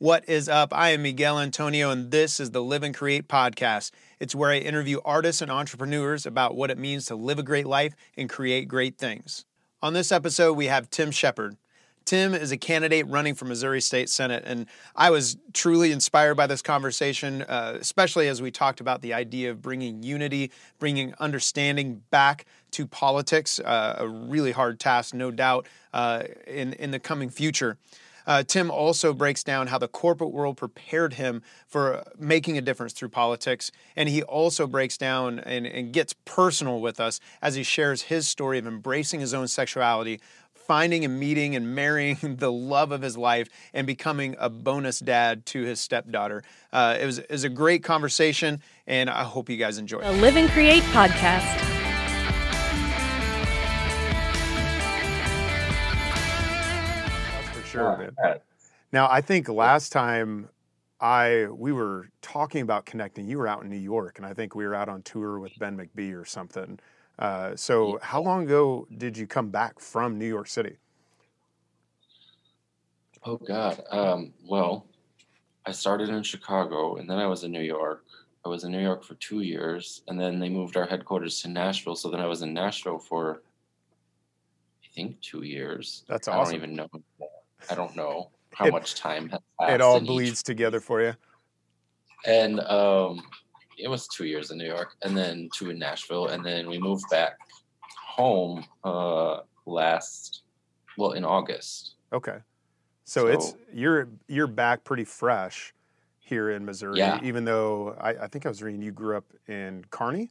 What is up? I am Miguel Antonio, and this is the Live and Create podcast. It's where I interview artists and entrepreneurs about what it means to live a great life and create great things. On this episode, we have Tim Shepard. Tim is a candidate running for Missouri State Senate, and I was truly inspired by this conversation, uh, especially as we talked about the idea of bringing unity, bringing understanding back to politics, uh, a really hard task, no doubt, uh, in, in the coming future. Uh, Tim also breaks down how the corporate world prepared him for making a difference through politics. And he also breaks down and, and gets personal with us as he shares his story of embracing his own sexuality, finding and meeting and marrying the love of his life and becoming a bonus dad to his stepdaughter. Uh, it, was, it was a great conversation, and I hope you guys enjoy The Live and Create podcast. Sure, man. Now, I think last time I we were talking about connecting, you were out in New York, and I think we were out on tour with Ben McBee or something. Uh, so, how long ago did you come back from New York City? Oh God. Um, well, I started in Chicago, and then I was in New York. I was in New York for two years, and then they moved our headquarters to Nashville. So then I was in Nashville for, I think, two years. That's I don't even know. I don't know how It- much time has passed. It all in each- bleeds together for you. And um, it was two years in New York, and then two in Nashville, and then we moved back home uh, last, well, in August. Okay, so, it's you're you're back pretty fresh here in Missouri, Yeah. even though I, I think I was reading you grew up in Kearney,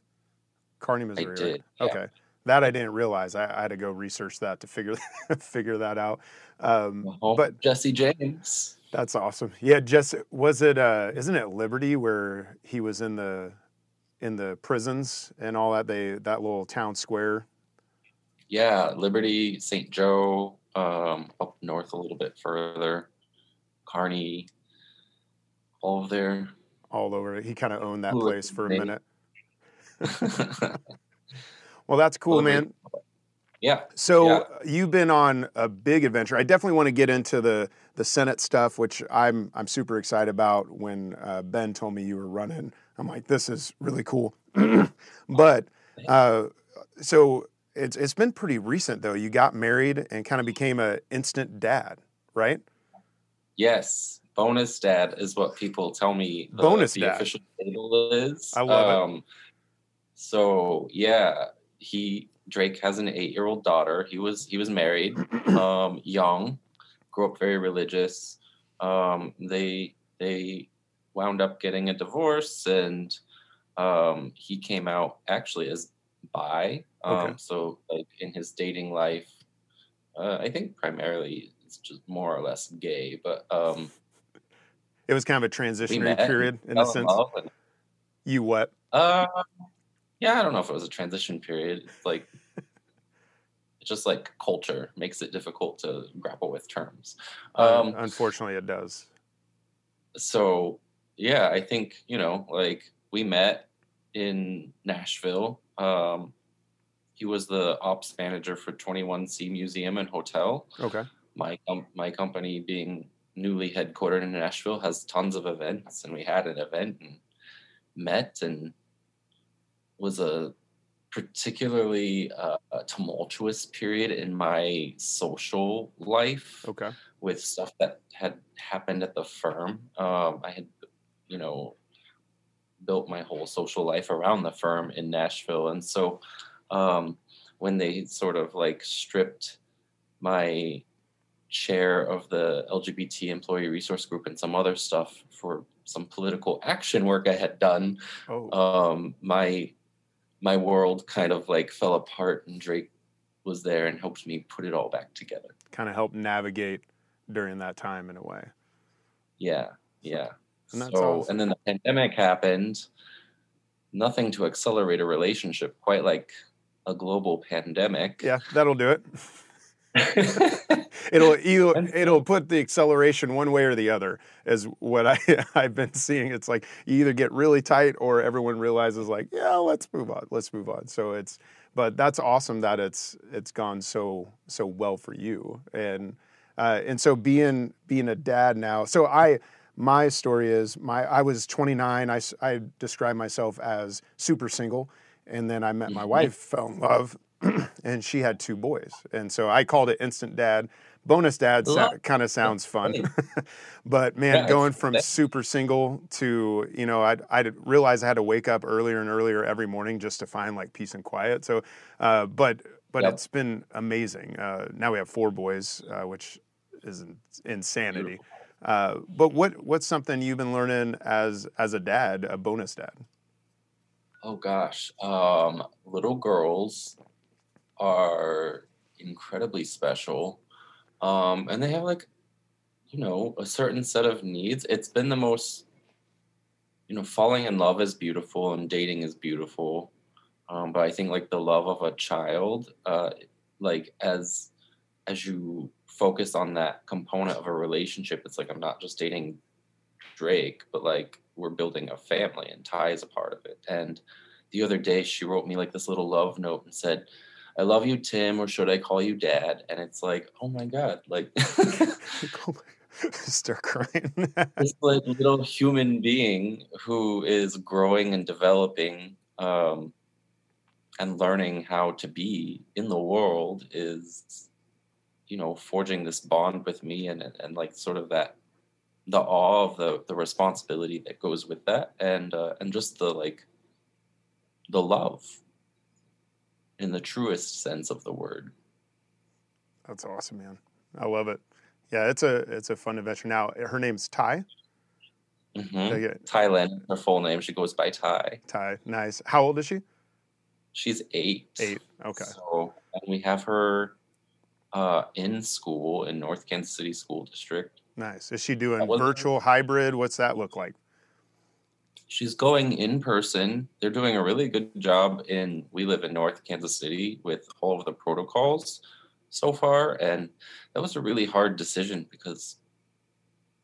Kearney, Missouri. right? did, yeah. Okay, that I didn't realize. I, I had to go research that to figure figure that out. Um, Home but Jesse James. That's awesome. Yeah, Jesse. was it uh isn't it Liberty where he was in the in the prisons and all that they that little town square? Yeah, Liberty, St. Joe, um, up north a little bit further, Kearney, all of there. all over. He kind of owned that place for a minute. Well, that's cool, Lovely. man. yeah, So Yeah. you've been on a big adventure. I definitely want to get into the the Senate stuff, which I'm I'm super excited about. When uh, Ben told me you were running, I'm like, this is really cool. but uh, so it's it's been pretty recent though. You got married and kind of became a instant dad, right? yes. Bonus dad is what people tell me the, Bonus the dad. official title is. I love it. um, So yeah, he Drake has an eight year old daughter. He was he was married, um, young, grew up very religious. Um, they they wound up getting a divorce, and um, he came out actually as bi. Um, Okay. So like in his dating life, uh, I think primarily it's just more or less gay, but um, It was kind of a transitionary met period in a sense. and You what? uh, yeah, I don't know if it was a transition period. It's like it's just like culture makes it difficult to grapple with terms. Um, unfortunately, it does. so yeah, I think you know, like we met in Nashville. Um, he was the ops manager for 21C Museum and Hotel. Okay. My com- my company being newly headquartered in Nashville has tons of events, and we had an event and met and was a particularly uh, a tumultuous period in my social life Okay. with stuff that had happened at the firm. Um, I had, you know, built my whole social life around the firm in Nashville, and so um, when they sort of like stripped my chair of the LGBT employee resource group and some other stuff for some political action work I had done, Oh. um, my my world kind of like fell apart, and Drake was there and helped me put it all back together. kind of help navigate during that time in a way. Yeah, yeah. And that's so, awesome. and then the pandemic happened. Nothing to accelerate a relationship quite like a global pandemic. Yeah, that'll do it. It'll either, it'll put the acceleration one way or the other. Is what I I've been seeing. It's like you either get really tight or everyone realizes like, yeah, let's move on. Let's move on. So it's but that's awesome that it's it's gone so so well for you. And Uh, and so being being a dad now, so I my story is my I was 29. I, I describe myself as super single, and then I met my mm-hmm. wife, fell in love, and she had two boys, and so I called it instant dad. Bonus dad sa- kind of sounds fun, but man, going from super single to you know, I I realized I had to wake up earlier and earlier every morning just to find like peace and quiet. So, uh, but but yep. it's been amazing. Uh, now we have four boys, uh, which is insanity. Uh, but what what's something you've been learning as as a dad, a bonus dad? Oh gosh, um, little girls are incredibly special, um, and they have like, you know, a certain set of needs. It's been the most, you know, falling in love is beautiful and dating is beautiful, um, but I think like the love of a child, uh, like as as you focus on that component of a relationship, it's like I'm not just dating Drake, but like we're building a family and Ty is a part of it. And the other day she wrote me like this little love note and said, I love you, Tim, or should I call you dad? And it's like, oh my God, like start crying. this like little human being who is growing and developing um, and learning how to be in the world is you know forging this bond with me and, and, and like sort of that the awe of the the responsibility that goes with that and uh, and just the like the love in the truest sense of the word. That's awesome man. I love it. Yeah it's a it's a fun adventure. Now her name's ty? Mm-hmm. thailand her full name. She goes by ty. Ty. Nice. How old is she? She's eight. Eight. Okay. So and we have her uh, in school in North Kansas City School District. Nice. Is she doing virtual, hybrid? What's that look like? She's going in person. They're doing a really good job in. We live in North Kansas City with all of the protocols so far, and that was a really hard decision because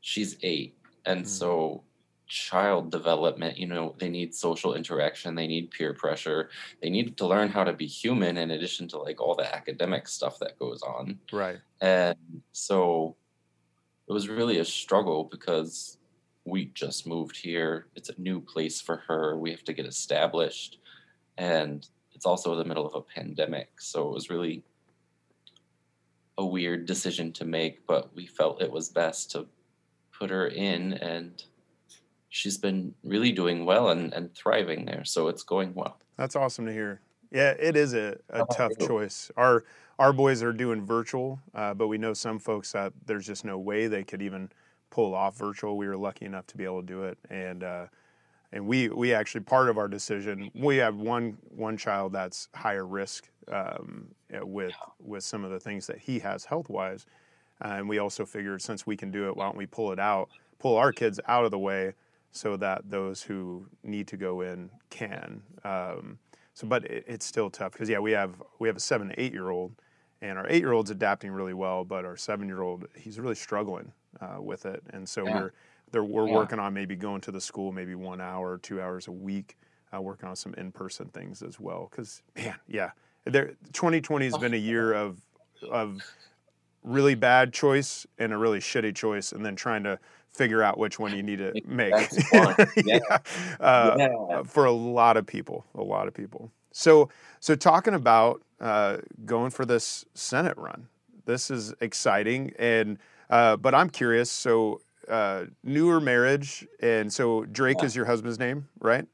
she's eight, and mm-hmm. so child development you know they need social interaction they need peer pressure they need to learn how to be human in addition to like all the academic stuff that goes on right and so it was really a struggle because we just moved here it's a new place for her we have to get established and it's also the middle of a pandemic so it was really a weird decision to make but we felt it was best to put her in and she's been really doing well and, and thriving there. So it's going well. That's awesome to hear. Yeah, it is a, a tough choice. Our our boys are doing virtual, uh, but we know some folks that there's just no way they could even pull off virtual. We were lucky enough to be able to do it, and uh, and we we actually part of our decision. We have one one child that's higher risk um, with with some of the things that he has health wise, uh, and we also figured since we can do it, why don't we pull it out, pull our kids out of the way so that those who need to go in can. Um, so, but it, it's still tough because yeah, we have we have a seven to eight year old, and our eight year old's adapting really well, but our seven year old he's really struggling uh, with it, and so yeah. we're we're yeah. working on maybe going to the school maybe one hour, two hours a week, uh, working on some in person things as well. Because man, yeah, there 2020 has been a year of of really bad choice and a really shitty choice, and then trying to figure out which one you need to make. yeah. yeah. Uh, yeah. For a lot of people, a lot of people. So, so talking about uh, going for this Senate run, this is exciting. And uh, but I'm curious. So, uh, newer marriage, and so Drake yeah. is your husband's name, right?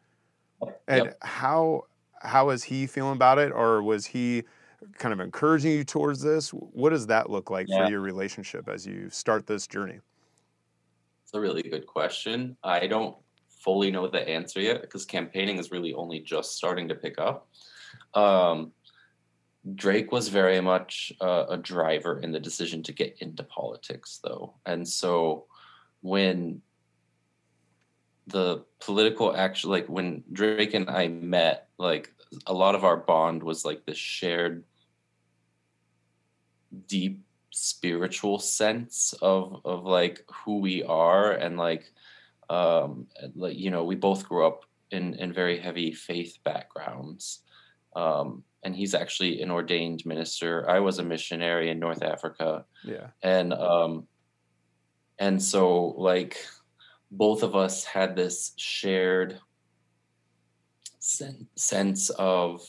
And yep. how how is he feeling about it, or was he? kind of encouraging you towards this what does that look like for your relationship as you start this journey it's a really good question. I don't fully know the answer yet because campaigning is really only just starting to pick up. Um, Drake was very much uh, a driver in the decision to get into politics, though. And so when the political action, like when Drake and I met, like a lot of our bond was like this shared deep spiritual sense of of like who we are and like um like you know we both grew up in in very heavy faith backgrounds Um, and he's actually an ordained minister. I was a missionary in North Africa. Yeah. And um and so like both of us had this shared sen- sense of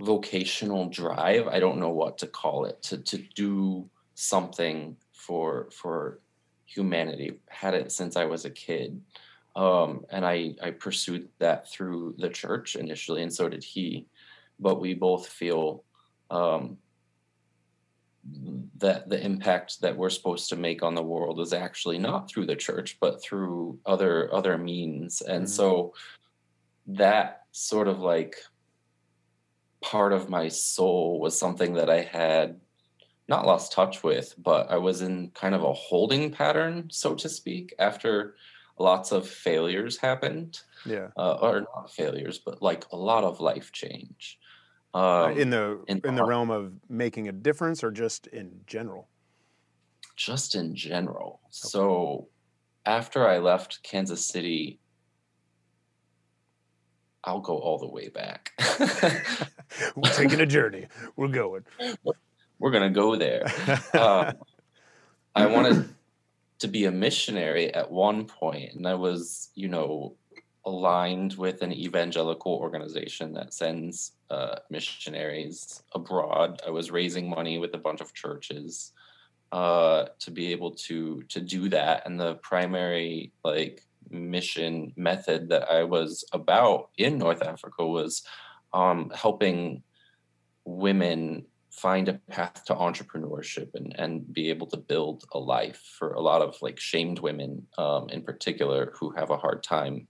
vocational drive. I don't know what to call it to to do something for for humanity. Had it since I was a kid. Um, and I, I pursued that through the church initially, and so did he but we both feel um, that the impact that we're supposed to make on the world is actually not through the church but through other other means. And mm-hmm. so that sort of like part of my soul was something that i had not lost touch with but i was in kind of a holding pattern so to speak after lots of failures happened. Yeah. Uh, or not failures but like a lot of life change um, in the in, in the realm of making a difference, or just in general? Just in general. Okay. So, after I left Kansas City, I'll go all the way back. We're taking a journey. We're going. We're gonna go there. Um, I wanted to be a missionary at one point, and I was, you know, aligned with an evangelical organization that sends uh, missionaries abroad. I was raising money with a bunch of churches uh, to be able to to do that, and the primary like mission method that I was about in North Africa was um, helping women find a path to entrepreneurship and, and be able to build a life for a lot of like shamed women um, in particular who have a hard time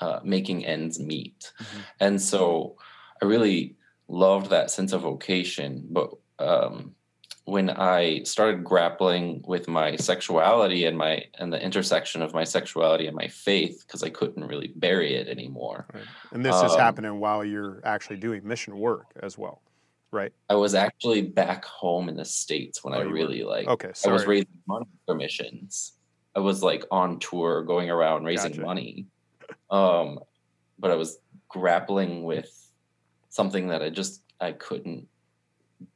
uh, making ends meet. Mm-hmm. And so I really loved that sense of vocation. But um, when I started grappling with my sexuality and my and the intersection of my sexuality and my faith, because I couldn't really bury it anymore. Right. And this um, is happening while you're actually doing mission work as well, right? I was actually back home in the states when oh, I really were. like. Okay, sorry. I was raising money for missions. I was like on tour, going around raising gotcha. money um, but I was grappling with something that I just I couldn't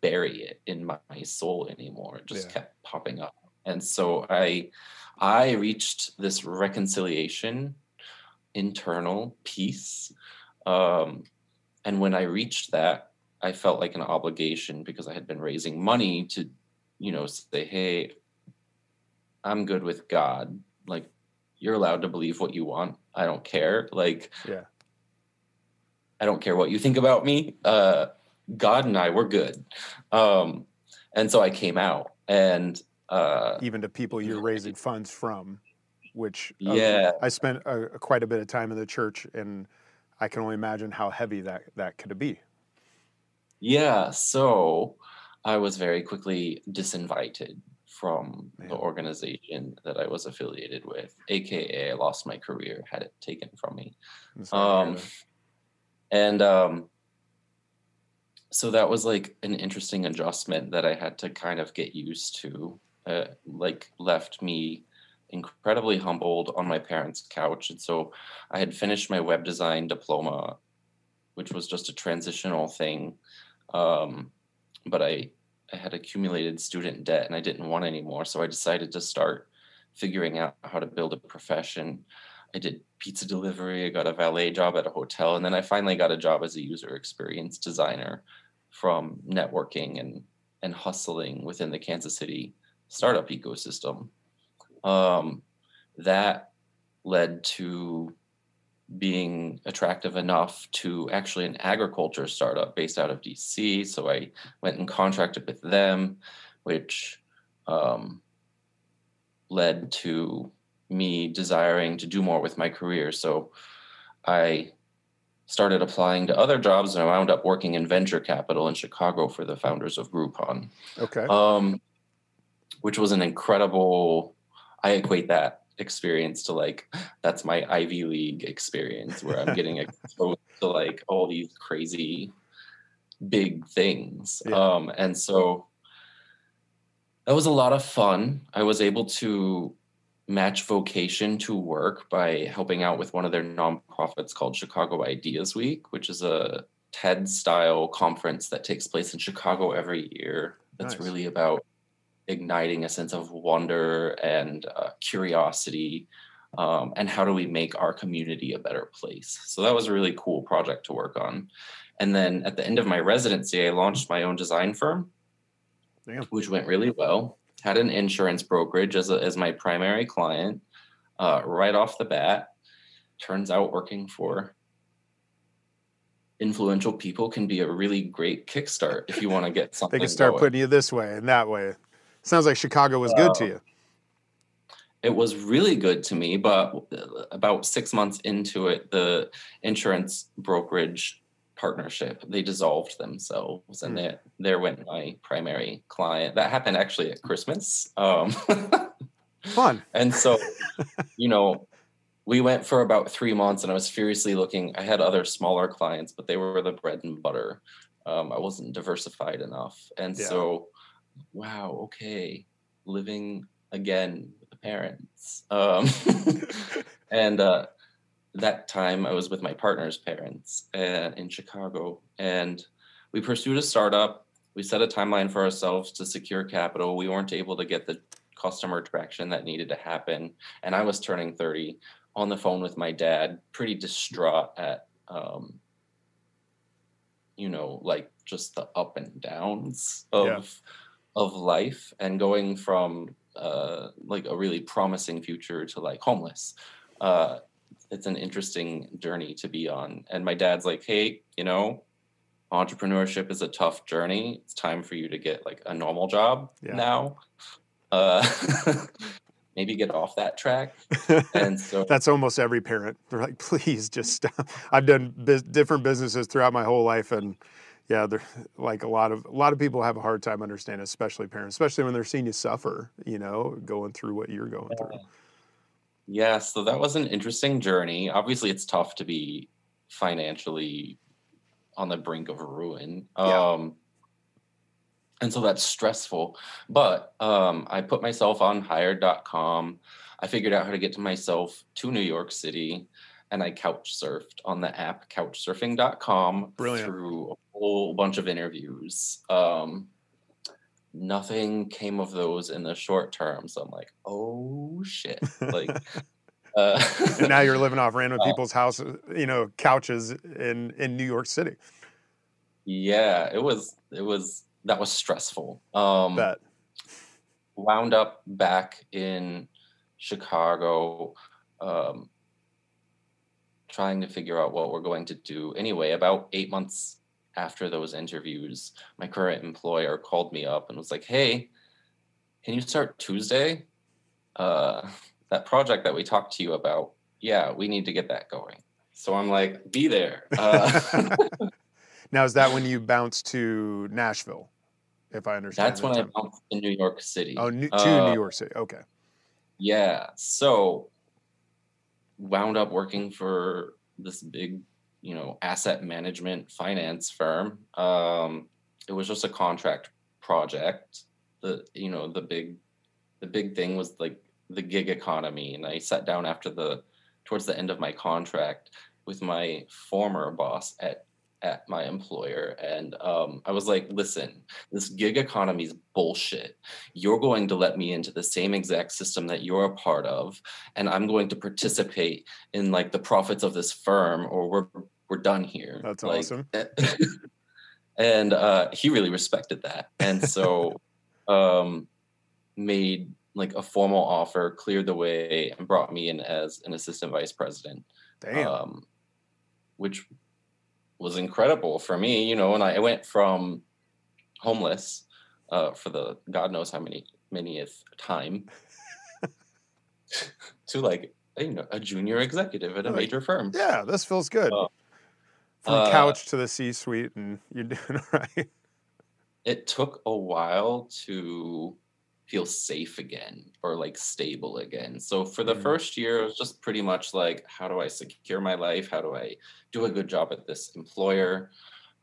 bury it in my soul anymore. It just yeah. kept popping up, and so I I reached this reconciliation, internal peace, um, and when I reached that, I felt like an obligation because I had been raising money to, you know, say, hey, I'm good with God. Like you're allowed to believe what you want. I don't care. Like, yeah, I don't care what you think about me. Uh, God and I were good. Um, and so I came out and uh, even to people you're raising funds from, which uh, yeah, I spent a, a, quite a bit of time in the church, and I can only imagine how heavy that that could be. Yeah, so I was very quickly disinvited from Man. the organization that I was affiliated with, aka I lost my career, had it taken from me. Um, and um, so that was like an interesting adjustment that I had to kind of get used to. Uh, like left me incredibly humbled on my parents' couch, and so I had finished my web design diploma, which was just a transitional thing. Um, but I I had accumulated student debt and I didn't want any more. So I decided to start figuring out how to build a profession. I did pizza delivery, I got a valet job at a hotel, and then I finally got a job as a user experience designer from networking and, and hustling within the Kansas City startup ecosystem. Um, that led to being attractive enough to actually an agriculture startup based out of DC. So I went and contracted with them, which um, led to me desiring to do more with my career. So I started applying to other jobs and I wound up working in venture capital in Chicago for the founders of Groupon. Okay. Um, which was an incredible, I equate that experience to like that's my Ivy League experience where I'm getting exposed to like all these crazy big things. Yeah. Um, and so that was a lot of fun. I was able to match vocation to work by helping out with one of their nonprofits called Chicago Ideas Week, which is a TED style conference that takes place in Chicago every year. That's nice. really about igniting a sense of wonder and uh, curiosity. Um, and how do we make our community a better place? So that was a really cool project to work on. And then at the end of my residency, I launched my own design firm, Damn. which went really well. Had an insurance brokerage as, a, as my primary client uh, right off the bat. Turns out working for influential people can be a really great kickstart if you want to get something. they can start going. putting you this way and that way. Sounds like Chicago was good uh, to you. It was really good to me, but about six months into it, the insurance brokerage partnership they dissolved themselves, and mm. there there went my primary client. That happened actually at Christmas. Um, Fun. And so, you know, we went for about three months and I was furiously looking. I had other smaller clients, but they were the bread and butter. Um, I wasn't diversified enough. And yeah. so, wow, okay, living again with the parents. Um, and uh, that time I was with my partner's parents uh, in Chicago. And we pursued a startup. We set a timeline for ourselves to secure capital. We weren't able to get the customer traction that needed to happen. And I was turning 30 on the phone with my dad, pretty distraught at, um, you know, like just the up and downs of yeah. Of life, and going from uh, like a really promising future to like homeless. Uh, it's an interesting journey to be on. And my dad's like, hey, you know, entrepreneurship is a tough journey. It's time for you to get like a normal job yeah. now. Uh, maybe get off that track. And so that's almost every parent. They're like, please just stop. I've done biz- different businesses throughout my whole life, and yeah, they're like a lot of a lot of people have a hard time understanding, especially parents, especially when they're seeing you suffer. You know, going through what you're going through. Yeah, so that was an interesting journey. Obviously, it's tough to be financially on the brink of ruin. Yeah. Um, and so that's stressful but um, i put myself on hired.com i figured out how to get to myself to new york city and i couch surfed on the app couchsurfing.com Brilliant. through a whole bunch of interviews um, nothing came of those in the short term so i'm like oh shit like uh, and now you're living off random uh, people's houses you know couches in in new york city yeah it was it was that was stressful. Um, Bet. Wound up back in Chicago, um, trying to figure out what we're going to do. Anyway, about eight months after those interviews, my current employer called me up and was like, "Hey, can you start Tuesday? Uh, that project that we talked to you about, yeah, we need to get that going." So I'm like, "Be there." Uh, now, is that when you bounce to Nashville? if I understand. That's when I bounced to New York City. Oh, new, to uh, New York City. Okay. Yeah. So wound up working for this big, you know, asset management finance firm. Um, it was just a contract project. The you know the big, the big thing was like the gig economy, and I sat down after the towards the end of my contract with my former boss at at my employer and um, i was like listen this gig economy is bullshit. You're going to let me into the same exact system that you're a part of and i'm going to participate in like the profits of this firm or we're we're done here. That's like, awesome. and uh, he really respected that and so um, made like a formal offer cleared the way and brought me in as an assistant vice president. Damn. Um, which was incredible for me, you know, and I went from homeless uh, for the God knows how many manyth time to like you know a junior executive at a major firm. Yeah, this feels good. Uh, from uh, couch to the C-suite, and you're doing all right. It took a while to feel safe again or like stable again. So for the mm. first year, it was just pretty much like, how do I secure my life? How do I do a good job at this employer?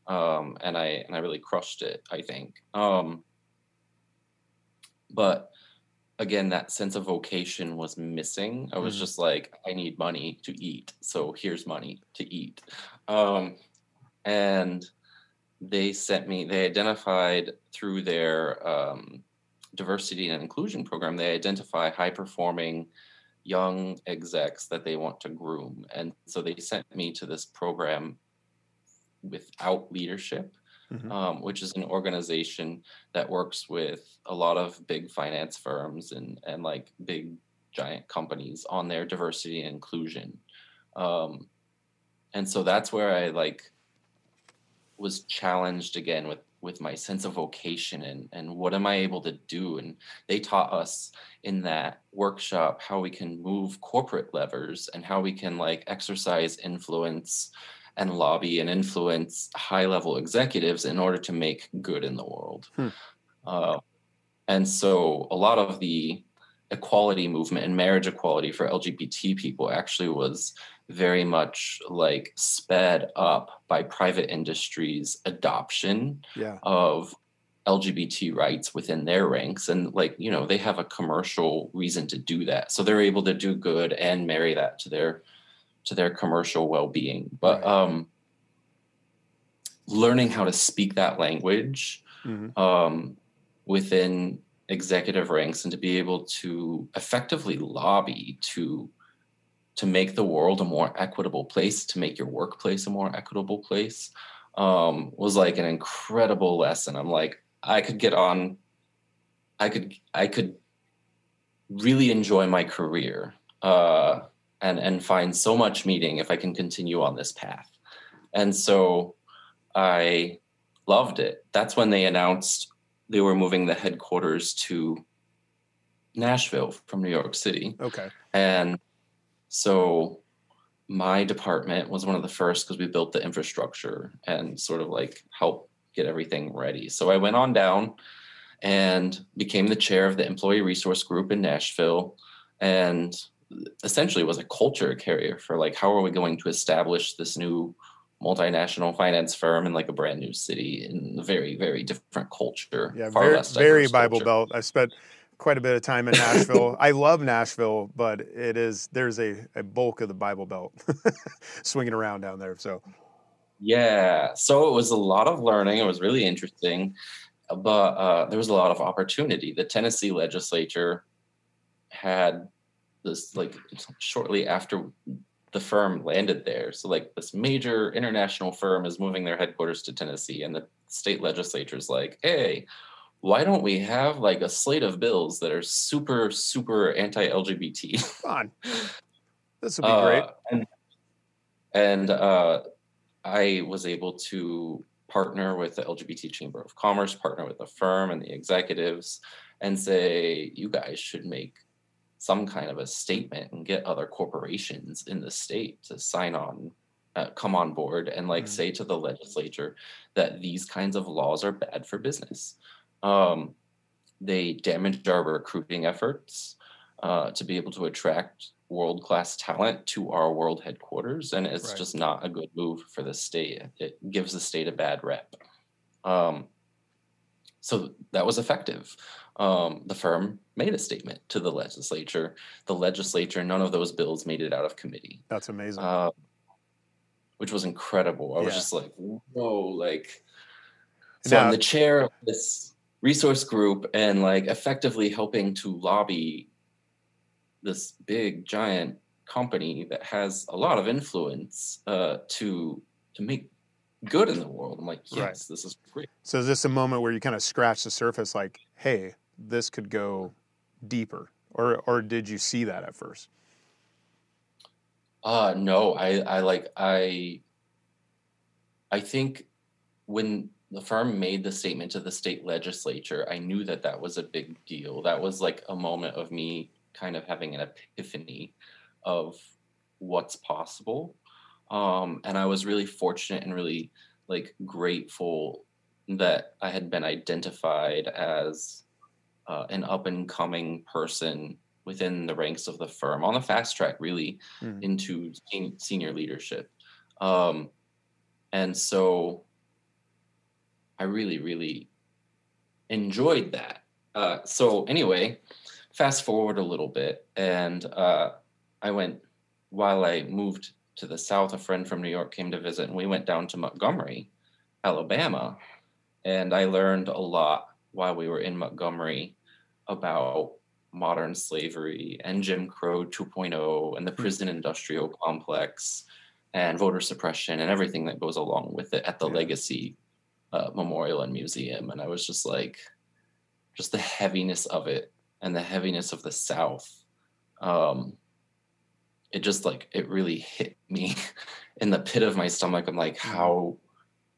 Um, and I and I really crushed it. I think. Um, but again, that sense of vocation was missing. I was Mhm. just like, I need money to eat. So here's money to eat. Um, and they sent me, they identified through their um, diversity and inclusion program, they identify high performing young execs that they want to groom. And so they sent me to this program with Out Leadership, Mhm. um, which is an organization that works with a lot of big finance firms and, and like big giant companies on their diversity and inclusion. Um, and so that's where I like was challenged again with with my sense of vocation and and what am I able to do and they taught us in that workshop how we can move corporate levers and how we can like exercise influence and lobby and influence high level executives in order to make good in the world Hmm. uh, and so a lot of the equality movement and marriage equality for lgbt people actually was very much like sped up by private industries adoption Yeah. of LGBT rights within their ranks. And like, you know, they have a commercial reason to do that. So they're able to do good and marry that to their to their commercial well-being. But Right. um learning how to speak that language Mhm. um within executive ranks and to be able to effectively lobby to to make the world a more equitable place, to make your workplace a more equitable place, um, was like an incredible lesson. I'm like, I could get on, I could, I could really enjoy my career uh, and and find so much meaning if I can continue on this path. And so, I loved it. That's when they announced they were moving the headquarters to Nashville from New York City. Okay. And so my department was one of the first because we built the infrastructure and sort of like help get everything ready. So I went on down and became the chair of the employee resource group in Nashville and essentially was a culture carrier for like how are we going to establish this new multinational finance firm in like a brand new city in a very very different culture Yeah. far Very, very Bible culture. Belt. I spent quite a bit of time in Nashville. I love Nashville, but it is there's a, a bulk of the Bible Belt swinging around down there. So Yeah. So it was a lot of learning. It was really interesting, but uh, there was a lot of opportunity. The Tennessee legislature had this, like, shortly after the firm landed there. So, like, this major international firm is moving their headquarters to Tennessee, and the state legislature is like, hey, why don't we have like a slate of bills that are super, super anti LGBT? fun. This would be great. Uh, and and uh, I was able to partner with the LGBT Chamber of Commerce, partner with the firm and the executives, and say, you guys should make some kind of a statement and get other corporations in the state to sign on, uh, come on board, and like Mhm. say to the legislature that these kinds of laws are bad for business. Um, they damage our recruiting efforts uh, to be able to attract world class talent to our world headquarters, and it's Right. just not a good move for the state. It gives the state a bad rep. Um, so that was effective. Um, the firm made a statement to the legislature. The legislature, none of those bills made it out of committee, That's amazing. uh, which was incredible. I was just like, whoa, like. So I'm the chair of this resource group and like effectively helping to lobby this big giant company that has a lot of influence uh, to to make good in the world. I'm like, yes, Right. this is great. So is this a moment where you kind of scratch the surface, like, hey, this could go deeper, or or did you see that at first? Uh no, I I like I I think when the firm made the statement to the state legislature, I knew that that was a big deal. That was like a moment of me kind of having an epiphany of what's possible. Um, and I was really fortunate and really like grateful that I had been identified as uh, an up and coming person within the ranks of the firm on the fast track, really Mhm. into senior leadership. Um, and so I really, really enjoyed that. Uh, so anyway, fast forward a little bit, and uh, I went while I moved to the south. A friend from New York came to visit, and we went down to Montgomery, Alabama, and I learned a lot while we were in Montgomery about modern slavery and Jim Crow 2.0 and the hmm. prison industrial complex and voter suppression and everything that goes along with it at the yeah. Legacy uh, Memorial and Museum. And I was just like, just the heaviness of it and the heaviness of the South. Um, it just like, it really hit me in the pit of my stomach. I'm like, hmm. how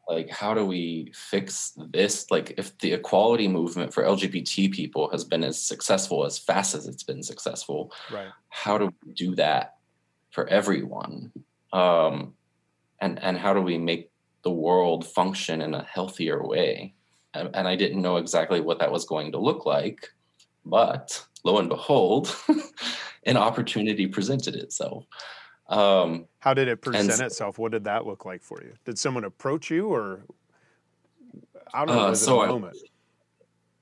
like how do we fix this like if the equality movement for lgbt people has been as successful as fast as it's been successful right how do we do that for everyone um and and how do we make the world function in a healthier way and, and i didn't know exactly what that was going to look like but lo and behold an opportunity presented itself um, How did it present and, itself? What did that look like for you? Did someone approach you, or I don't know? Uh, so it a moment? I,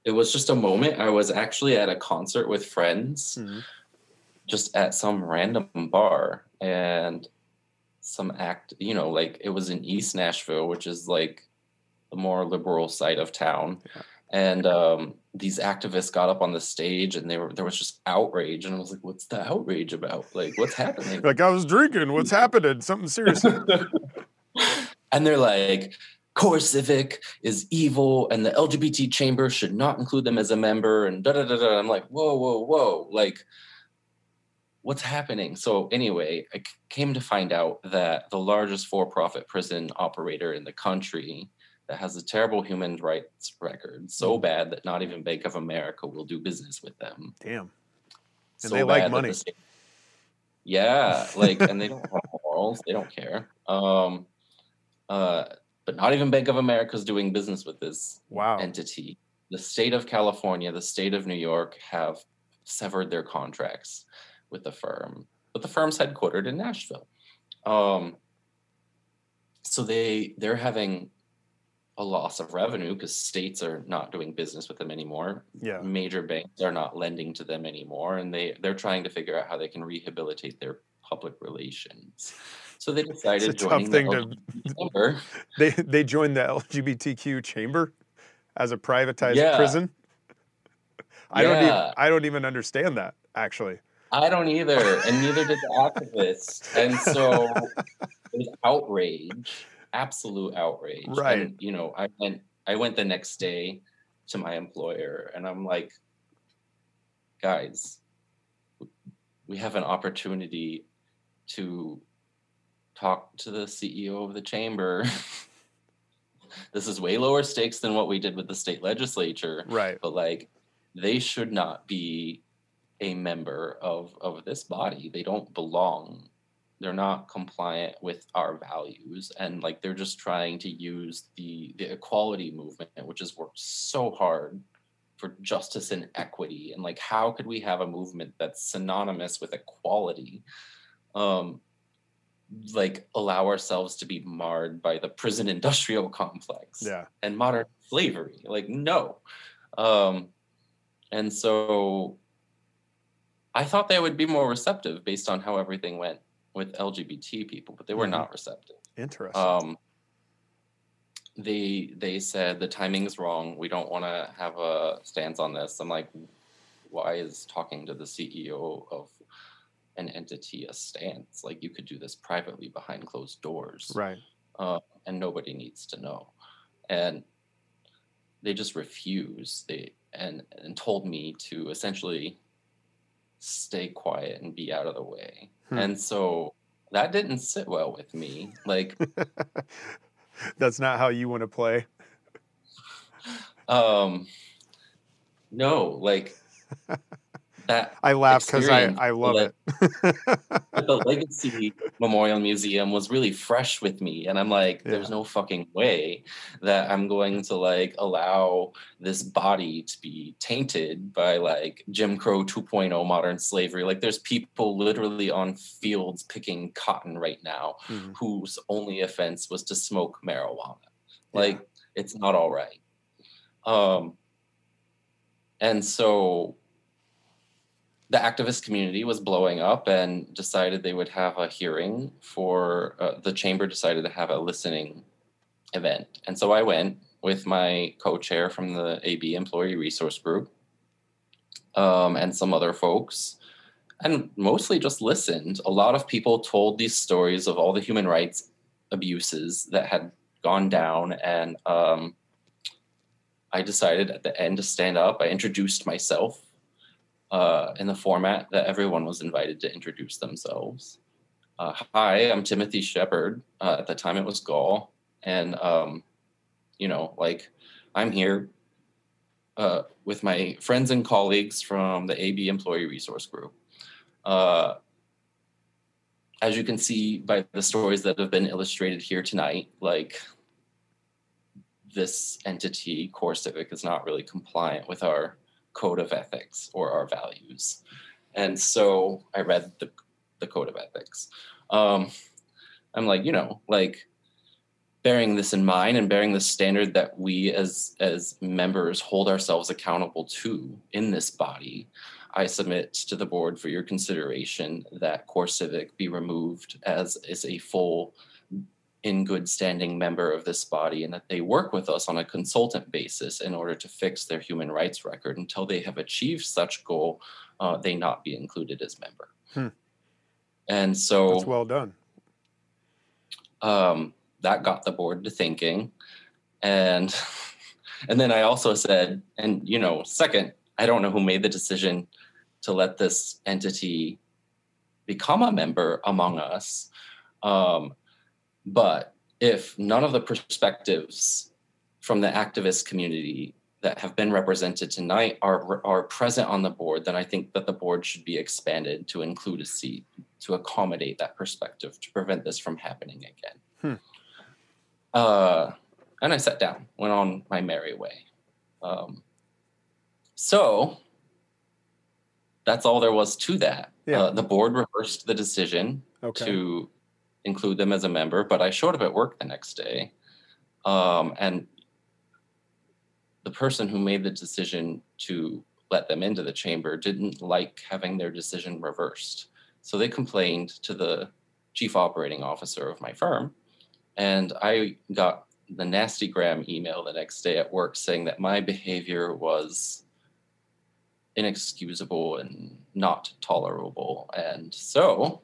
it was just a moment. I was actually at a concert with friends, mm-hmm. just at some random bar, and some act. You know, like it was in East Nashville, which is like the more liberal side of town. Yeah. And um, these activists got up on the stage and they were there was just outrage. And i was like what's the outrage about? Like what's happening? Like i was drinking. What's happening? Something serious. And they're like CoreCivic is evil and the lgbt chamber should not include them as a member. And da da da da. I'm like whoa whoa whoa. Like what's happening so anyway i came to find out that the largest for-profit prison operator in the country that has a terrible human rights record, so mm. bad that not even Bank of America will do business with them. Damn. And so they like money. The yeah, like, and they don't have morals. They don't care. Um, uh, but not even Bank of America is doing business with this wow. entity. The state of California, the state of New York have severed their contracts with the firm, but the firm's headquartered in Nashville. Um, so they they're having a loss of revenue because states are not doing business with them anymore. Yeah. Major banks are not lending to them anymore, and they they're trying to figure out how they can rehabilitate their public relations. So they decided it's a tough thing to. they they joined the LGBTQ chamber as a privatized yeah. prison. I yeah. don't even I don't even understand that actually. I don't either, and neither did the activists. And so it was outrage absolute outrage. Right. And, you know, I went I went the next day to my employer and I'm like, guys, we have an opportunity to talk to the CEO of the chamber. this is way lower stakes than what we did with the state legislature. Right. But like they should not be a member of of this body. They don't belong they're not compliant with our values and like they're just trying to use the the equality movement which has worked so hard for justice and equity and like how could we have a movement that's synonymous with equality um like allow ourselves to be marred by the prison industrial complex yeah. and modern slavery like no um and so i thought they would be more receptive based on how everything went with LGBT people, but they were mm-hmm. not receptive. Interesting. Um, they they said the timing's wrong. We don't want to have a stance on this. I'm like, why is talking to the CEO of an entity a stance? Like you could do this privately behind closed doors, right? Uh, and nobody needs to know. And they just refused. They and and told me to essentially stay quiet and be out of the way. Hmm. And so that didn't sit well with me. Like that's not how you want to play. Um no, like that I laugh because I, I love it. the Legacy Memorial Museum was really fresh with me. And I'm like, yeah. there's no fucking way that I'm going to like allow this body to be tainted by like Jim Crow 2.0 modern slavery. Like there's people literally on fields picking cotton right now mm-hmm. whose only offense was to smoke marijuana. Like yeah. it's not all right. Um and so the activist community was blowing up and decided they would have a hearing for uh, the chamber decided to have a listening event. And so i went with my co-chair from the ab employee resource group um, and some other folks and mostly just listened. A lot of people told these stories of all the human rights abuses that had gone down and um, i decided at the end to stand up. I introduced myself uh, in the format that everyone was invited to introduce themselves. Uh, hi, I'm Timothy Shepard. Uh, at the time, it was Gaull, and um, you know, like I'm here uh, with my friends and colleagues from the AB Employee Resource Group. Uh, as you can see by the stories that have been illustrated here tonight, like this entity, CoreCivic, is not really compliant with our code of ethics or our values. And so I read the, the code of ethics. Um, I'm like, you know, like bearing this in mind and bearing the standard that we as as members hold ourselves accountable to in this body, I submit to the board for your consideration that CoreCivic be removed as is a full in good standing member of this body and that they work with us on a consultant basis in order to fix their human rights record until they have achieved such goal uh, they not be included as member. Hmm. and so that's well done. Um, that got the board to thinking. And and then i also said and you know second i don't know who made the decision to let this entity become a member among us. Um, but if none of the perspectives from the activist community that have been represented tonight are are present on the board, then I think that the board should be expanded to include a seat to accommodate that perspective to prevent this from happening again. Hmm. Uh, and I sat down, went on my merry way. Um, so that's all there was to that. Yeah. Uh, the board reversed the decision okay. to include them as a member, but I showed up at work the next day. Um, and the person who made the decision to let them into the chamber didn't like having their decision reversed. So they complained to the chief operating officer of my firm. And I got the nasty gram email the next day at work saying that my behavior was inexcusable and not tolerable. And so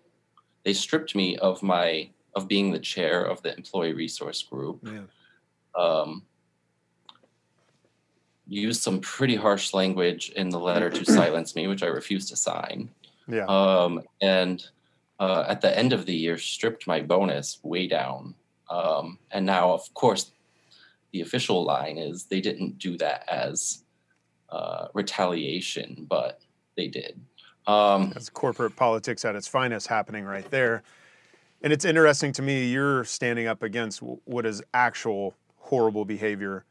they stripped me of my of being the chair of the employee resource group. Yeah. Um, used some pretty harsh language in the letter to silence me, which I refused to sign. Yeah. Um, and uh, at the end of the year, stripped my bonus way down. Um, and now, of course, the official line is they didn't do that as uh, retaliation, but they did. Um, That's corporate politics at its finest happening right there. And it's interesting to me, you're standing up against what is actual horrible behavior,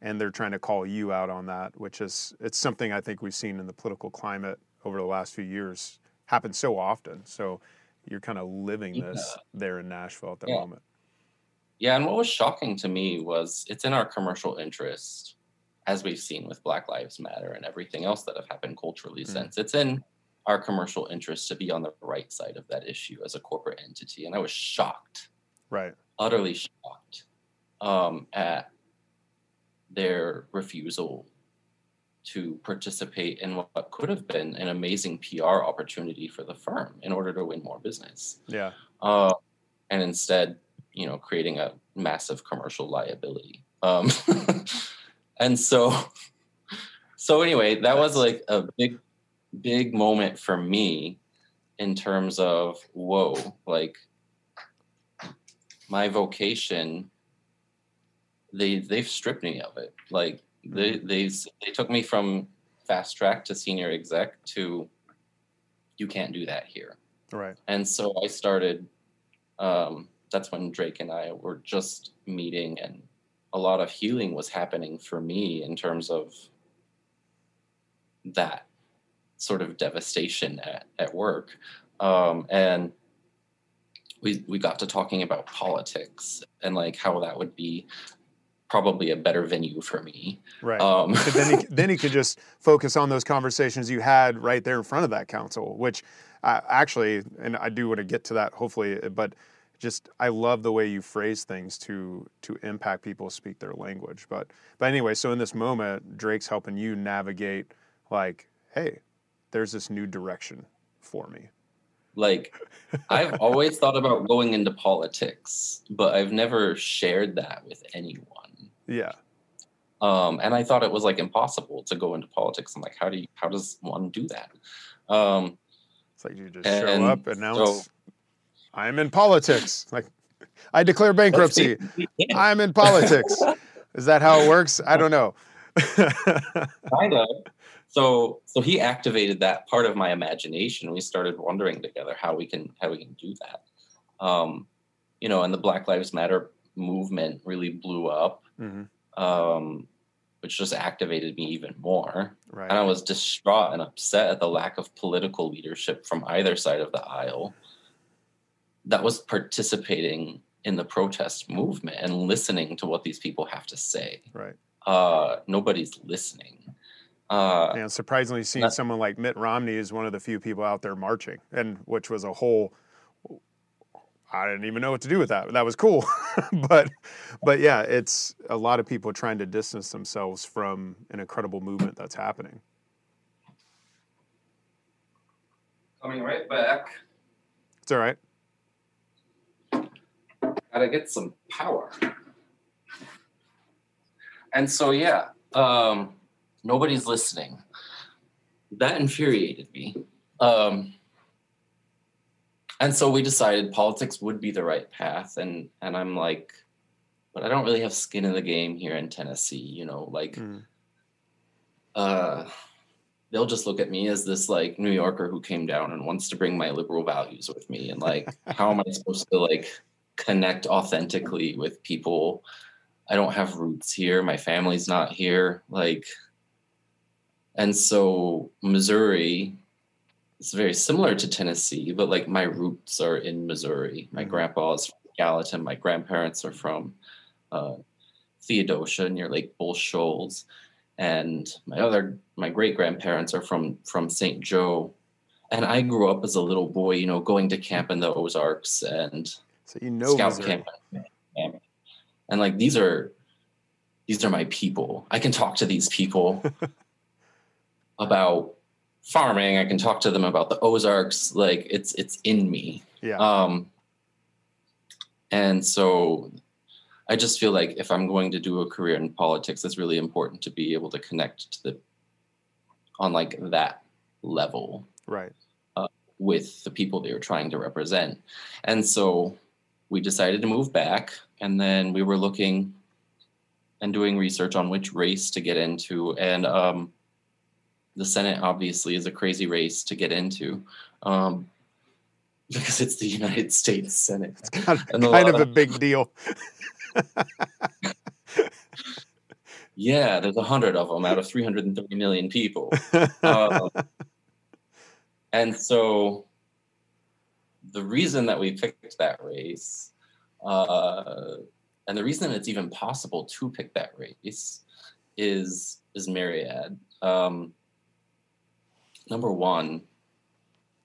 and they're trying to call you out on that, which is it's something I think we've seen in the political climate over the last few years happen so often. So you're kind of living yeah. this there in Nashville at the yeah. moment. Yeah, and what was shocking to me was it's in our commercial interest, as we've seen with Black Lives Matter and everything else that have happened culturally mm. since. It's in our commercial interests to be on the right side of that issue as a corporate entity. And I was shocked, right? Utterly shocked um, at their refusal to participate in what could have been an amazing PR opportunity for the firm in order to win more business. Yeah. Uh, and instead, you know, creating a massive commercial liability. Um, and so, so anyway, that was like a big big moment for me in terms of whoa, like my vocation. They they've stripped me of it. Like they mm-hmm. they they took me from fast track to senior exec to you can't do that here. Right. And so I started. Um, that's when Drake and I were just meeting, and a lot of healing was happening for me in terms of that sort of devastation at, at work. Um, and we, we got to talking about politics and like how that would be probably a better venue for me. Right. Um, then he, then he could just focus on those conversations you had right there in front of that council, which uh, actually, and I do want to get to that hopefully, but just I love the way you phrase things to to impact people speak their language. But but anyway, so in this moment, Drake's helping you navigate like, hey, there's this new direction for me. like I've always thought about going into politics, but I've never shared that with anyone. Yeah. Um, and I thought it was like impossible to go into politics. I'm like, how do you, how does one do that? Um, It's like you just show And up, announce, so- I'm in politics. Like, I declare bankruptcy. I'm in politics. Is that how it works? I don't know. kind of. So so he activated that part of my imagination. We started wondering together how we can how we can do that. Um, you know, and the Black Lives Matter movement really blew up, hmm um, which just activated me even more. Right. And I was distraught and upset at the lack of political leadership from either side of the aisle that was participating in the protest movement and listening to what these people have to say. Right. Uh, nobody's listening. Uh, And surprisingly, seeing That- someone like Mitt Romney is one of the few people out there marching, and which was a whole. I didn't even know what to do with that. That was cool, but but yeah, it's a lot of people trying to distance themselves from an incredible movement that's happening. coming right back. It's all right. Gotta get some power. And so, yeah, um, nobody's listening. That infuriated me. Um, and so we decided politics would be the right path. And, and I'm like, but I don't really have skin in the game here in Tennessee, you know, like, Mm. uh, they'll just look at me as this like New Yorker who came down and wants to bring my liberal values with me. And like, how am I supposed to like connect authentically with people? I don't have roots here. My family's not here. Like, and so Missouri is very similar to Tennessee, but like my roots are in Missouri. My Mhm. grandpa is from Gallatin. My grandparents are from uh, Theodosia near Lake Bull Shoals and my other my great grandparents are from from St. Joe and I grew up as a little boy you know going to camp in the Ozarks and So you know, scout Missouri. camp and like these are these are my people I can talk to these people about farming I can talk to them about the Ozarks like it's it's in me yeah, um, and so I just feel like if I'm going to do a career in politics, it's really important to be able to connect to the on like that level right. with the people they were trying to represent. And so we decided to move back and then we were looking and doing research on which race to get into. And um, the Senate obviously is a crazy race to get into. Um, because it's the United States Senate. It's kind of, kind of a of- big deal. Yeah, there's a hundred of them out of 330 million people. Um, and so the reason that we picked that race, uh, and the reason it's even possible to pick that race, is is myriad. Um, number one,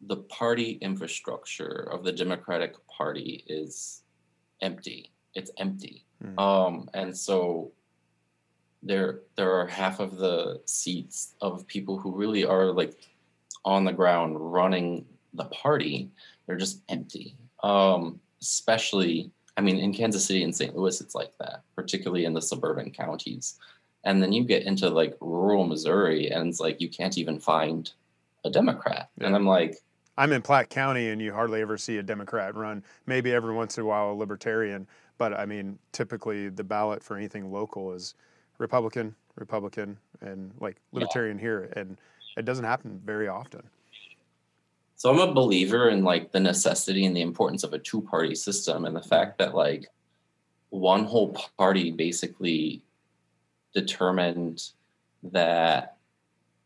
the party infrastructure of the Democratic Party is empty. It's empty, Hmm. um, and so there there are half of the seats of people who really are like on the ground running the party they're just empty um especially i mean in kansas city and st louis it's like that particularly in the suburban counties and then you get into like rural missouri and it's like you can't even find a democrat and i'm like I'm in Platte County, and you hardly ever see a Democrat run. Maybe every once in a while a Libertarian, but I mean, typically the ballot for anything local is Republican, Republican, and like Libertarian here, and it doesn't happen very often. So I'm a believer in like the necessity and the importance of a two party system and the fact that like one whole party basically determined that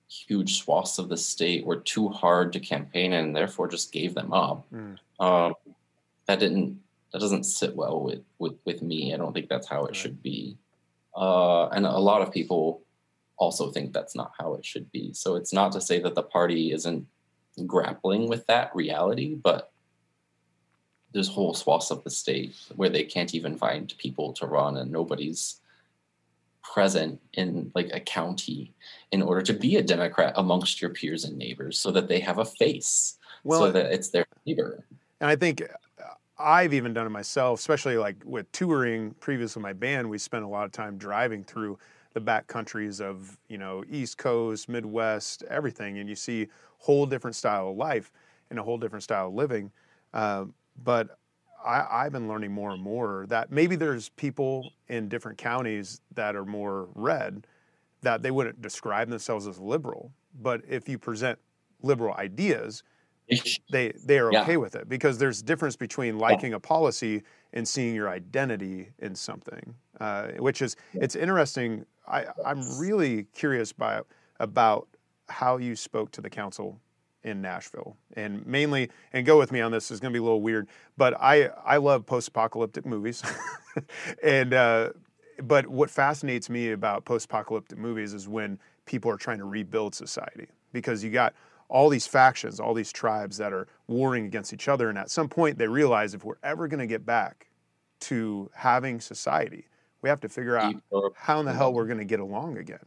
huge swaths of the state were too hard to campaign in and therefore just gave them up. Mm. Um, that didn't that doesn't sit well with with with me. I don't think that's how it should be. uh, and a lot of people also think that's not how it should be. So it's not to say that the party isn't grappling with that reality, but there's whole swaths of the state where they can't even find people to run and nobody's present in like a county in order to be a democrat amongst your peers and neighbors so that they have a face well, so that it's their neighbor. and i think uh, i've even done it myself especially like with touring previous with my band we spent a lot of time driving through the back countries of you know east coast midwest everything and you see whole different style of life and a whole different style of living. Uh, but I, have been learning more and more that maybe there's people in different counties that are more red that they wouldn't describe themselves as liberal. But if you present liberal ideas, they they are okay yeah. with it because there's difference between liking a policy and seeing your identity in something, uh, which is it's interesting. I, I'm really curious by about how you spoke to the council in Nashville. And mainly, and go with me on this, is going to be a little weird, but I, I love post apocalyptic movies. and, uh, but what fascinates me about post apocalyptic movies is when people are trying to rebuild society because you got all these factions, all these tribes that are warring against each other. And at some point, they realize if we're ever going to get back to having society, we have to figure out how in the hell we're going to get along again.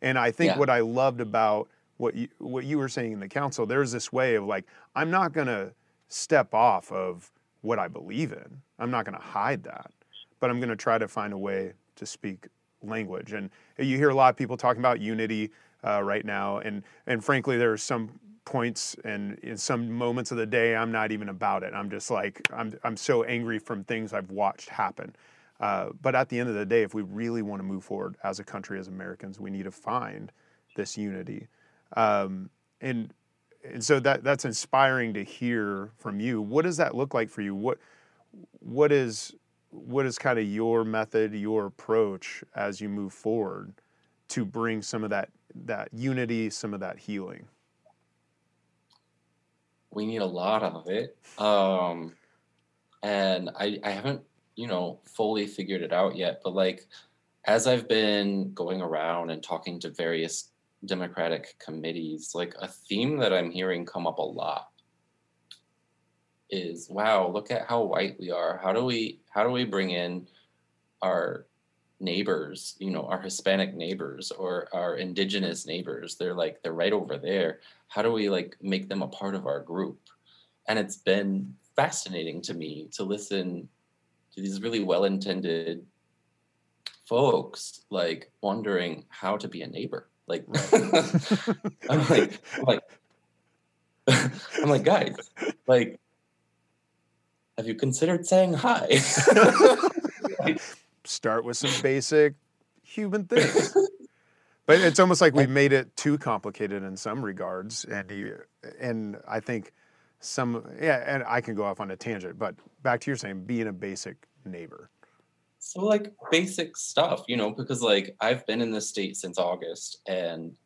And I think yeah. what I loved about what you what you were saying in the council, there's this way of like, I'm not gonna step off of what I believe in. I'm not gonna hide that, but I'm gonna try to find a way to speak language. And you hear a lot of people talking about unity uh, right now, and and frankly, there are some points and in some moments of the day, I'm not even about it. I'm just like I'm I'm so angry from things I've watched happen. Uh, but at the end of the day, if we really want to move forward as a country, as Americans, we need to find this unity. Um, and and so that that's inspiring to hear from you. What does that look like for you? What what is what is kind of your method, your approach as you move forward to bring some of that that unity, some of that healing? We need a lot of it, um, and I I haven't you know fully figured it out yet. But like as I've been going around and talking to various Democratic committees, like a theme that I'm hearing come up a lot is wow, look at how white we are. How do we how do we bring in our neighbors, you know, our Hispanic neighbors or our indigenous neighbors? They're like they're right over there. How do we like make them a part of our group? And it's been fascinating to me to listen to these really well-intended folks like wondering how to be a neighbor like, I'm like, I'm like, I'm like, guys, like, have you considered saying hi? Start with some basic human things. But it's almost like we've made it too complicated in some regards, and you, and I think some yeah, and I can go off on a tangent, but back to your saying, being a basic neighbor. So like basic stuff, you know, because like I've been in this state since August and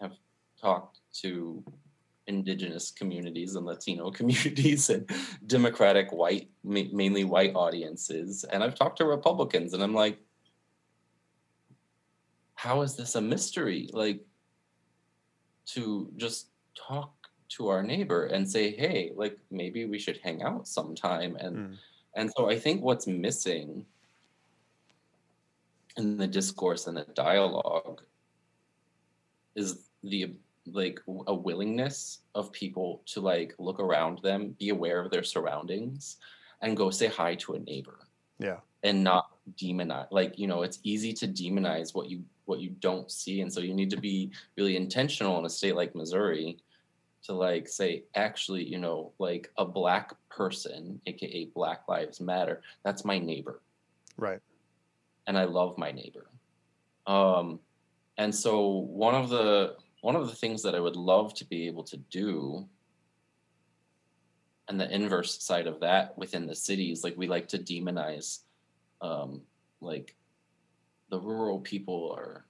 have talked to indigenous communities and Latino communities and democratic white mainly white audiences and I've talked to Republicans and I'm like how is this a mystery? Like to just talk to our neighbor and say hey like maybe we should hang out sometime and mm and so I think what's missing in the discourse and the dialogue is the like a willingness of people to like look around them, be aware of their surroundings, and go say hi to a neighbor. Yeah. And not demonize like, you know, it's easy to demonize what you what you don't see. And so you need to be really intentional in a state like Missouri to like say actually you know like a black person aka black lives matter that's my neighbor. Right. And i love my neighbor. Um and so one of the one of the things that i would love to be able to do and the inverse side of that within the cities like we like to demonize um like the rural people are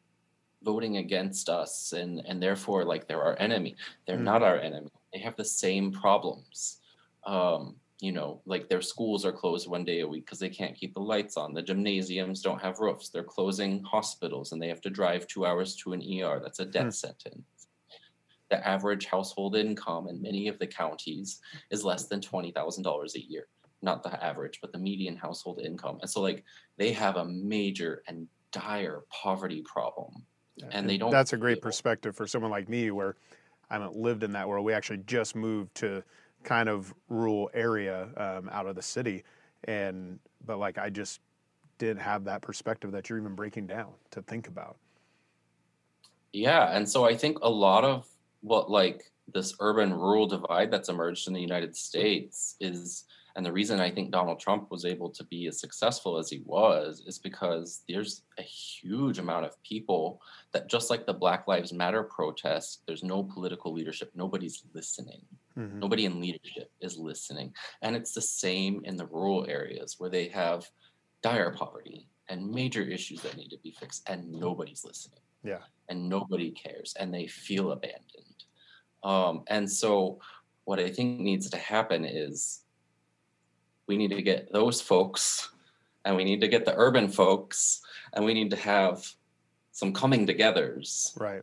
voting against us and and therefore like they're our enemy they're mm. not our enemy they have the same problems um you know, like their schools are closed one day a week because they can't keep the lights on. The gymnasiums don't have roofs. They're closing hospitals and they have to drive two hours to an ER. That's a death hmm. sentence. The average household income in many of the counties is less than $20,000 a year. Not the average, but the median household income. And so, like, they have a major and dire poverty problem. Yeah, and they don't. That's a great perspective for someone like me where I haven't lived in that world. We actually just moved to kind of rural area um, out of the city, and but like I just didn't have that perspective that you're even breaking down to think about. Yeah, and so I think a lot of what like this urban rural divide that's emerged in the United States is and the reason I think Donald Trump was able to be as successful as he was is because there's a huge amount of people that, just like the Black Lives Matter protests, there's no political leadership. Nobody's listening. Mm-hmm. Nobody in leadership is listening. And it's the same in the rural areas where they have dire poverty and major issues that need to be fixed, and nobody's listening. Yeah. And nobody cares, and they feel abandoned. Um, and so, what I think needs to happen is we need to get those folks and we need to get the urban folks and we need to have some coming togethers. Right.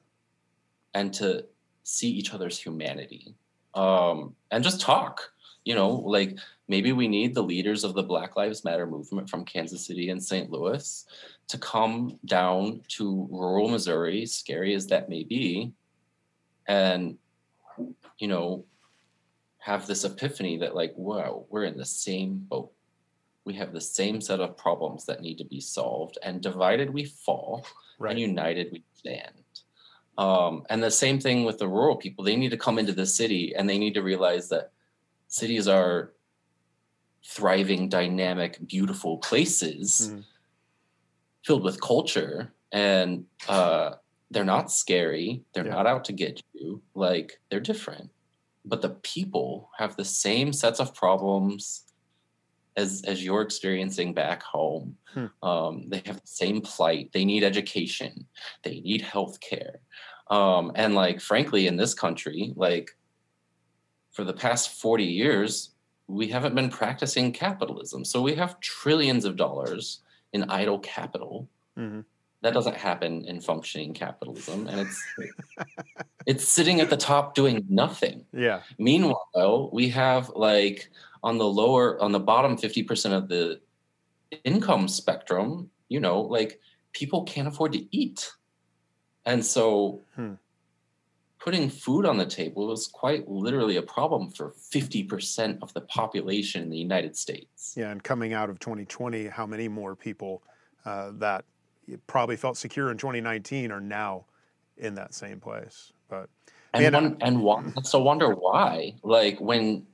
And to see each other's humanity. Um, and just talk you know like maybe we need the leaders of the black lives matter movement from kansas city and st louis to come down to rural missouri scary as that may be and you know have this epiphany that like wow we're in the same boat we have the same set of problems that need to be solved and divided we fall right. and united we stand um, and the same thing with the rural people they need to come into the city and they need to realize that cities are thriving dynamic beautiful places mm. filled with culture and uh, they're not scary they're yeah. not out to get you like they're different but the people have the same sets of problems as as you're experiencing back home. Hmm. Um, they have the same plight. They need education. They need health care. Um, and like frankly, in this country, like for the past 40 years, we haven't been practicing capitalism. So we have trillions of dollars in idle capital. Mm-hmm that doesn't happen in functioning capitalism and it's it's sitting at the top doing nothing. Yeah. Meanwhile we have like on the lower on the bottom 50% of the income spectrum you know like people can't afford to eat. And so hmm. putting food on the table is quite literally a problem for 50% of the population in the united states. Yeah and coming out of 2020 how many more people uh, that probably felt secure in 2019 are now in that same place. But and man, one, and one, so wonder why, like when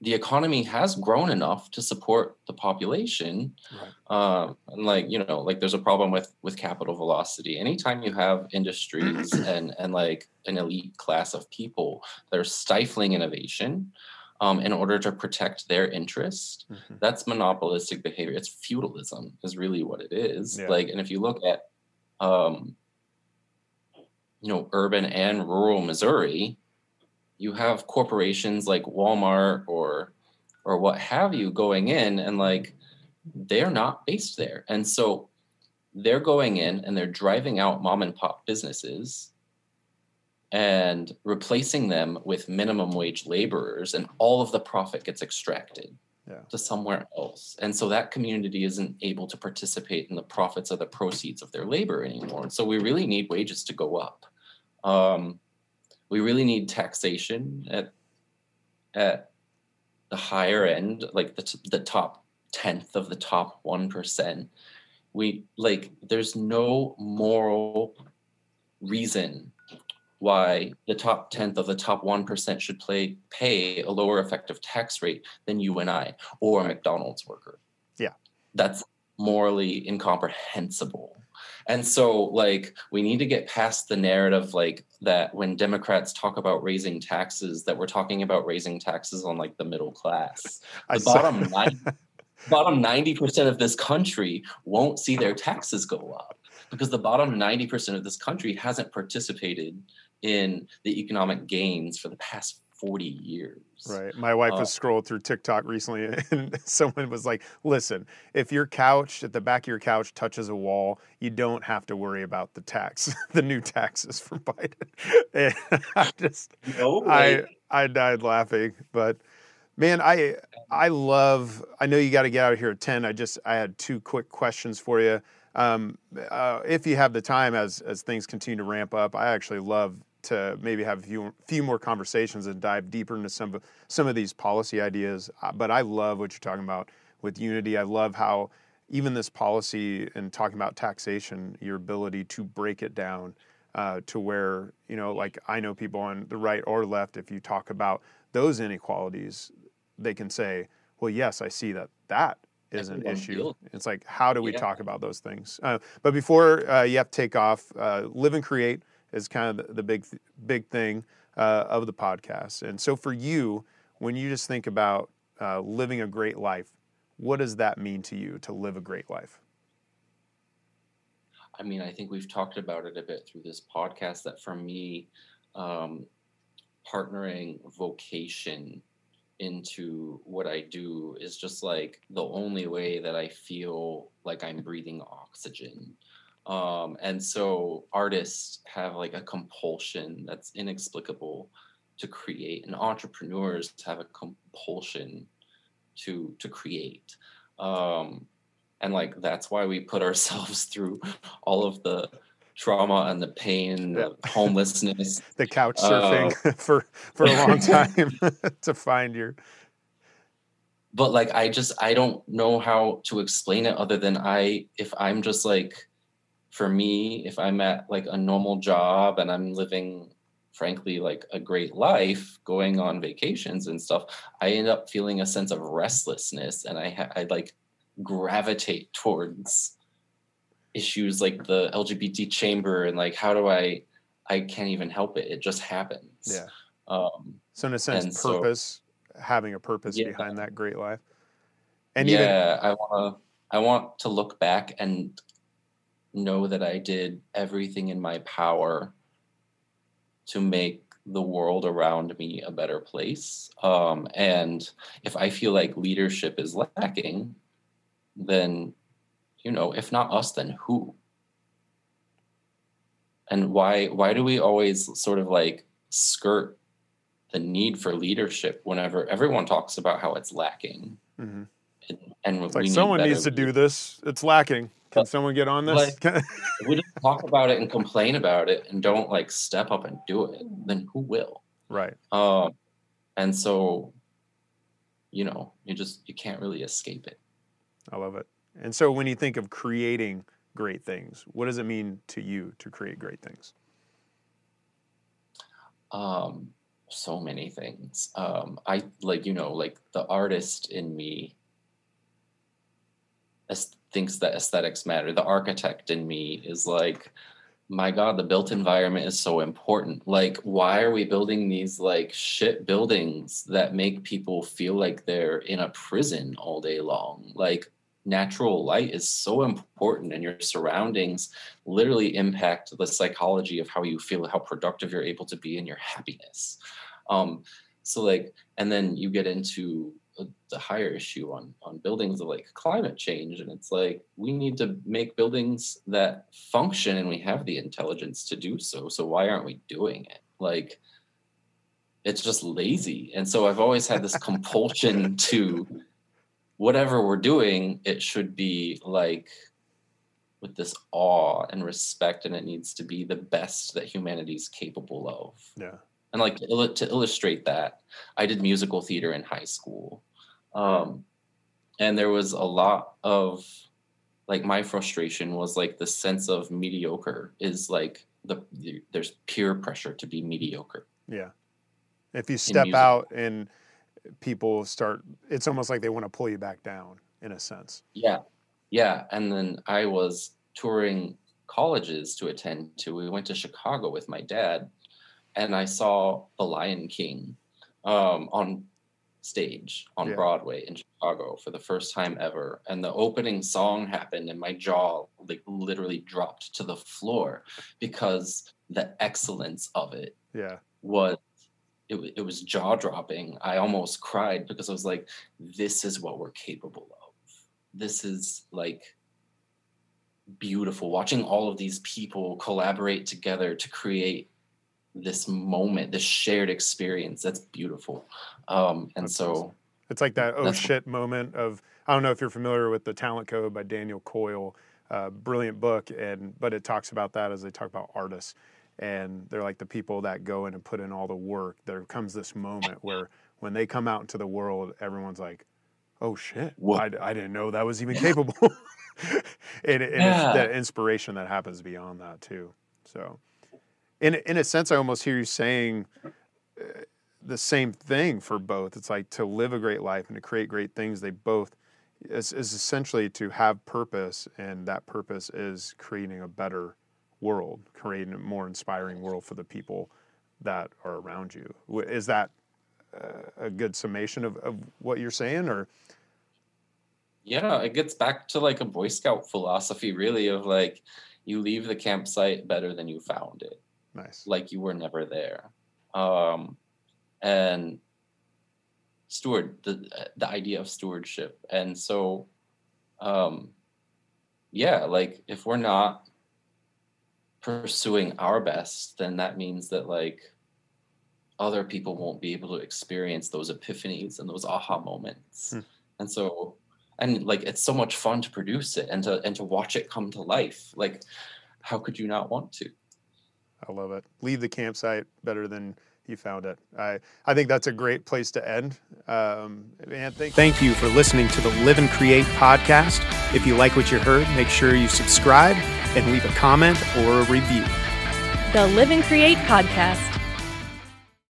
the economy has grown enough to support the population, right. um, and like you know, like there's a problem with with capital velocity. Anytime you have industries and and like an elite class of people that are stifling innovation, um, in order to protect their interest. Mm-hmm. That's monopolistic behavior. It's feudalism, is really what it is. Yeah. Like, and if you look at, um, you know, urban and rural Missouri, you have corporations like Walmart or or what have you going in, and like they're not based there, and so they're going in and they're driving out mom and pop businesses and replacing them with minimum wage laborers and all of the profit gets extracted yeah. to somewhere else. And so that community isn't able to participate in the profits of the proceeds of their labor anymore. And so we really need wages to go up. Um, we really need taxation at at the higher end like the, t- the top tenth of the top 1% we like there's no moral reason why the top tenth of the top 1% should play, pay a lower effective tax rate than you and I or a McDonald's worker. Yeah. That's morally incomprehensible. And so, like, we need to get past the narrative, like, that when Democrats talk about raising taxes, that we're talking about raising taxes on, like, the middle class. The bottom, 90, bottom 90% of this country won't see their taxes go up because the bottom 90% of this country hasn't participated in the economic gains for the past 40 years. Right. My wife Uh, was scrolled through TikTok recently and someone was like, listen, if your couch at the back of your couch touches a wall, you don't have to worry about the tax, the new taxes from Biden. And I just, No, I, I died laughing, but man, I, I love, I know you got to get out of here at 10. I just, I had two quick questions for you. Um, uh, if you have the time as, as things continue to ramp up, I actually love to maybe have a few, few more conversations and dive deeper into some of, some of these policy ideas. Uh, But I love what you're talking about with unity. I love how even this policy and talking about taxation, your ability to break it down uh, to where, you know, like I know people on the right or left, if you talk about those inequalities, they can say, well, yes, I see that that is an issue. It's like, how do we Yeah. talk about those things? Uh, but before uh, you have to take off, uh, live and create is kind of the, the big, big thing uh, of the podcast. And so for you, when you just think about uh, living a great life, what does that mean to you to live a great life? I mean, I think we've talked about it a bit through this podcast that for me, um, partnering vocation into what I do is just like the only way that I feel like I'm breathing oxygen. Um, and so artists have like a compulsion that's inexplicable to create, and entrepreneurs have a compulsion to to create. Um, and like that's why we put ourselves through all of the trauma and the pain, the homelessness, The couch uh, surfing for for a long time to find your but like i just i don't know how to explain it other than i if i'm just like for me if i'm at like a normal job and i'm living frankly like a great life going on vacations and stuff i end up feeling a sense of restlessness and i ha- i like gravitate towards issues like the lgbt chamber and like how do i i can't even help it it just happens yeah. um So in a sense, And so- purpose, having a purpose Yeah. behind that great life. And even yeah, I want to. I want to look back and know that I did everything in my power to make the world around me a better place. Um, and if I feel like leadership is lacking, then you know, if not us, then who? And why? Why do we always sort of like skirt the need for leadership whenever everyone talks about how it's lacking? Mhm. and it's we like someone needs to do this. It's lacking. Can But- someone get on this? If we just talk about it and complain about it and don't like step up and do it, then who will? right. Um, and so, you know, you just you can't really escape it. I love it. And so when you think of creating great things, what does it mean to you to create great things? Um, so many things. Um, I like you know like the artist in me thinks that aesthetics matter. The architect in me is like, my God, the built environment is so important. Like, why are we building these like shit buildings that make people feel like they're in a prison all day long? Like, natural light is so important, and your surroundings literally impact the psychology of how you feel, how productive you're able to be, and your happiness. Um, so, like, and then you get into uh, the higher issue on on buildings of like climate change and it's like we need to make buildings that function and we have the intelligence to do so so why aren't we doing it like it's just lazy and so i've always had this compulsion to whatever we're doing it should be like with this awe and respect and it needs to be the best that humanity's capable of Yeah. and like to, illu- to illustrate that i did musical theater in high school um, and there was a lot of like my frustration was like the sense of mediocre is like the, the there's peer pressure to be mediocre Yeah. If you step out and people start, it's almost like they want to pull you back down in a sense. yeah yeah and then i was touring colleges to attend to we went to chicago with my dad and i saw the lion king um, on stage on Yeah. broadway in chicago for the first time ever and the opening song happened and my jaw like literally dropped to the floor because the excellence of it Yeah. was it, it was jaw dropping. I almost cried because I was like, this is what we're capable of. This is like beautiful. Watching all of these people collaborate together to create this moment, this shared experience. That's beautiful. Um, and That's so awesome. It's like that oh shit moment of I don't know if you're familiar with the Talent Code by Daniel Coyle, uh, brilliant book, and but it talks about that as they talk about artists, and they're like the people that go in and put in all the work. There comes this moment where when they come out into the world, everyone's like, "Oh shit. I, I didn't know that was even capable." and and Yeah. it's that inspiration that happens beyond that too. So, in in a sense, I almost hear you saying uh, the same thing for both. It's like to live a great life and to create great things. They both is, is essentially to have purpose, and that purpose is creating a better world, creating a more inspiring world for the people that are around you. Is that uh, a good summation of, of what you're saying, or Yeah, it gets back to like a Boy Scout philosophy, really, of like you leave the campsite better than you found it, nice? like you were never there. Um, and steward the the idea of stewardship, and so, um, yeah, like if we're not pursuing our best, then that means that like other people won't be able to experience those epiphanies and those aha moments. Hmm. And so and like it's so much fun to produce it and to and to watch it come to life. Like how could you not want to? I love it. Leave the campsite better than you found it. I, I think that's a great place to end. Um, man, thank, thank you for listening to the Live and Create podcast. If you like what you heard, make sure you subscribe and leave a comment or a review. The Live and Create Podcast.